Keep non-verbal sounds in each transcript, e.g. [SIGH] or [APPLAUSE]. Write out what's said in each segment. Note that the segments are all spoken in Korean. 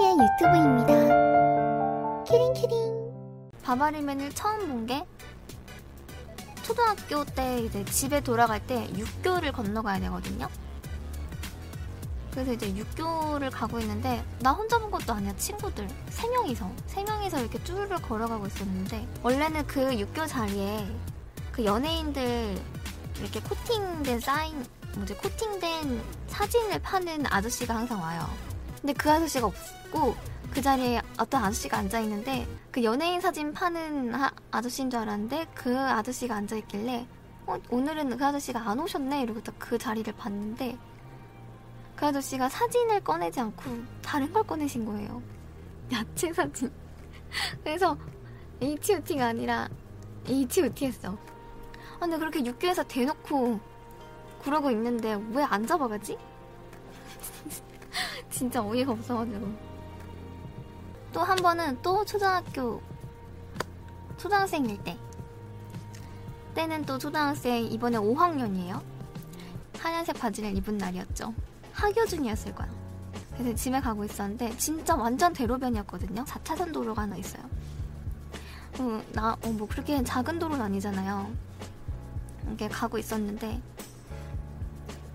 키리키의 유튜브입니다. 키링키링. 바바리맨을 처음 본 게 초등학교 때 이제 집에 돌아갈 때 육교를 건너가야 되거든요. 그래서 이제 육교를 가고 있는데 나 혼자 본 것도 아니야 친구들 세 명이서 세 명이서 이렇게 쭈르르 걸어가고 있었는데 원래는 그 육교 자리에 그 연예인들 이렇게 코팅된 사인 뭐지 코팅된 사진을 파는 아저씨가 항상 와요. 근데 그 아저씨가 없고 그 자리에 어떤 아저씨가 앉아 있는데 그 연예인 사진 파는 하- 아저씨인 줄 알았는데 그 아저씨가 앉아 있길래 어, 오늘은 그 아저씨가 안 오셨네 이러고 딱 그 자리를 봤는데 그 아저씨가 사진을 꺼내지 않고 다른 걸 꺼내신 거예요. [LAUGHS] 야채 사진. [LAUGHS] 그래서 H.O.T가 아니라 H.O.T였어. 아, 근데 그렇게 육교에서 대놓고 그러고 있는데 왜 안 잡아가지? 진짜 어이가 없어가지고. 또 한 번은 또 초등학교 초등학생일 때. 때는 또 초등학생 이번에 5학년이에요. 하얀색 바지를 입은 날이었죠. 학교 중이었을 거야. 그래서 집에 가고 있었는데 진짜 완전 대로변이었거든요. 4차선 도로가 하나 있어요. 어, 나, 어, 뭐 그렇게 작은 도로는 아니잖아요. 이렇게 가고 있었는데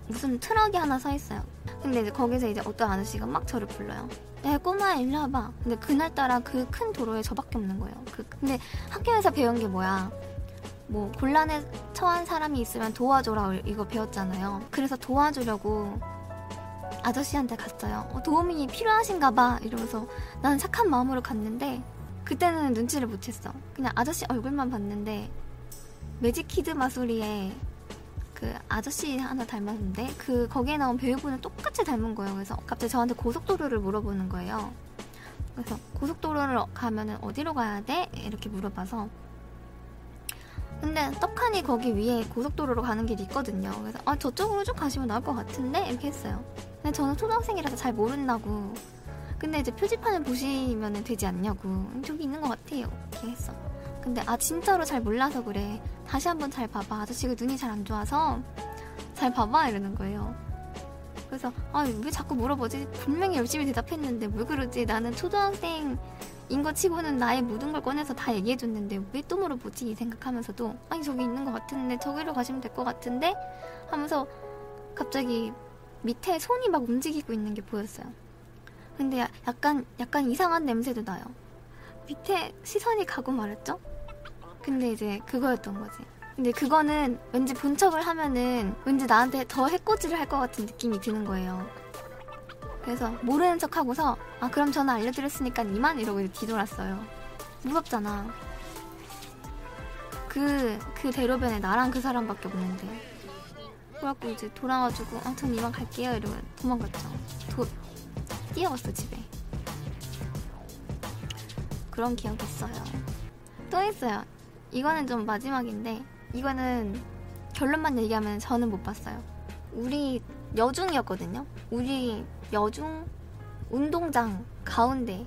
무슨 트럭이 하나 서 있어요. 근데 이제 거기서 이제 어떤 아저씨가 막 저를 불러요. 야 꼬마 일로 와봐. 근데 그날따라 그 큰 도로에 저밖에 없는 거예요. 그, 근데 학교에서 배운 게 뭐야? 뭐 곤란에 처한 사람이 있으면 도와줘라 이거 배웠잖아요. 그래서 도와주려고 아저씨한테 갔어요. 어, 도움이 필요하신가 봐 이러면서 나는 착한 마음으로 갔는데 그때는 눈치를 못 챘어. 그냥 아저씨 얼굴만 봤는데 매직키드 마소리에 그 아저씨 하나 닮았는데 그 거기에 나온 배우분을 똑같이 닮은 거예요. 그래서 갑자기 저한테 고속도로를 물어보는 거예요. 그래서 고속도로를 가면은 어디로 가야 돼? 이렇게 물어봐서 근데 떡하니 거기 위에 고속도로로 가는 길이 있거든요. 그래서 아 저쪽으로 쭉 가시면 나올 것 같은데 이렇게 했어요. 근데 저는 초등학생이라서 잘 모른다고. 근데 이제 표지판을 보시면 되지 않냐고. 음, 저기 있는 것 같아요. 이렇게 했어. 근데 아 진짜로 잘 몰라서 그래. 다시 한번 잘 봐봐. 아저씨가 눈이 잘 안 좋아서 잘 봐봐 이러는 거예요. 그래서 아왜 자꾸 물어보지? 분명히 열심히 대답했는데 왜 그러지? 나는 초등학생 인 거 치고는 나의 모든 걸 꺼내서 다 얘기해줬는데 왜 또 물어보지? 이 생각하면서도 아니 저기 있는 것 같은데 저기로 가시면 될 것 같은데 하면서 갑자기 밑에 손이 막 움직이고 있는 게 보였어요. 근데 야- 약간 약간 이상한 냄새도 나요. 밑에 시선이 가고 말았죠? 근데 이제 그거였던 거지. 근데 그거는 왠지 본 척을 하면은 왠지 나한테 더 해코지를 할 것 같은 느낌이 드는 거예요. 그래서 모르는 척 하고서 아 그럼 저는 알려드렸으니까 이만 이러고 이제 뒤돌았어요. 무섭잖아. 그, 그 대로변에 나랑 그 사람밖에 없는데. 그래갖고 이제 돌아가지고 아전 이만 갈게요 이러면 도망갔죠. 도, 뛰어갔어 집에. 그런 기억이 있어요. 또 있어요. 이거는 좀 마지막인데 이거는 결론만 얘기하면 저는 못 봤어요. 우리 여중이었거든요. 우리 여중 운동장 가운데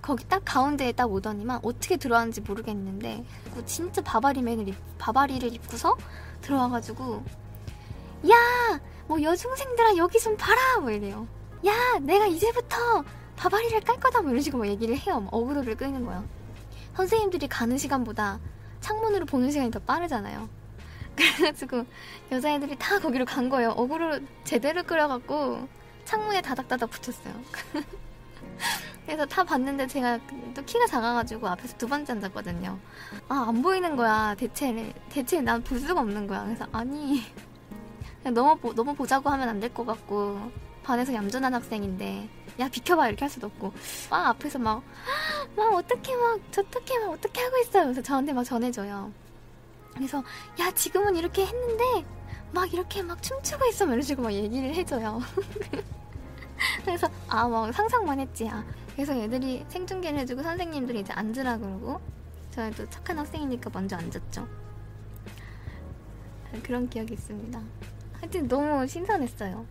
거기 딱 가운데에 딱 오더니만 어떻게 들어왔는지 모르겠는데 그 진짜 바바리맨을 입, 바바리를 입고서 들어와가지고 야 뭐 여중생들아 여기 좀 봐라 뭐 이래요. 야 내가 이제부터 바바리를 깔 거다 뭐 이런 식으로 막 얘기를 해요. 막 어그로를 끄는 거야. 선생님들이 가는 시간보다 창문으로 보는 시간이 더 빠르잖아요. [LAUGHS] 그래가지고 여자애들이 다 거기로 간 거예요. 어그로 제대로 끌어갖고 창문에 다닥다닥 붙었어요. [LAUGHS] 그래서 다 봤는데 제가 또 키가 작아가지고 앞에서 두 번째 앉았거든요. 아, 안 보이는 거야, 대체. 대체 난 볼 수가 없는 거야. 그래서 아니. [LAUGHS] 그냥 너무, 보, 너무 보자고 하면 안 될 것 같고. 반에서 얌전한 학생인데. 야, 비켜봐. 이렇게 할 수도 없고. 막 앞에서 막, 막 어떻게 막, 저떻게 막 어떻게 하고 있어요. 그래서 저한테 막 전해줘요. 그래서, 야, 지금은 이렇게 했는데, 막 이렇게 막 춤추고 있어. 막 이런 식으로 막 얘기를 해줘요. [LAUGHS] 그래서, 아, 막 상상만 했지. 아. 그래서 애들이 생중계를 해주고 선생님들이 이제 앉으라 그러고, 또 착한 학생이니까 먼저 앉았죠. 그런 기억이 있습니다. 하여튼 너무 신선했어요.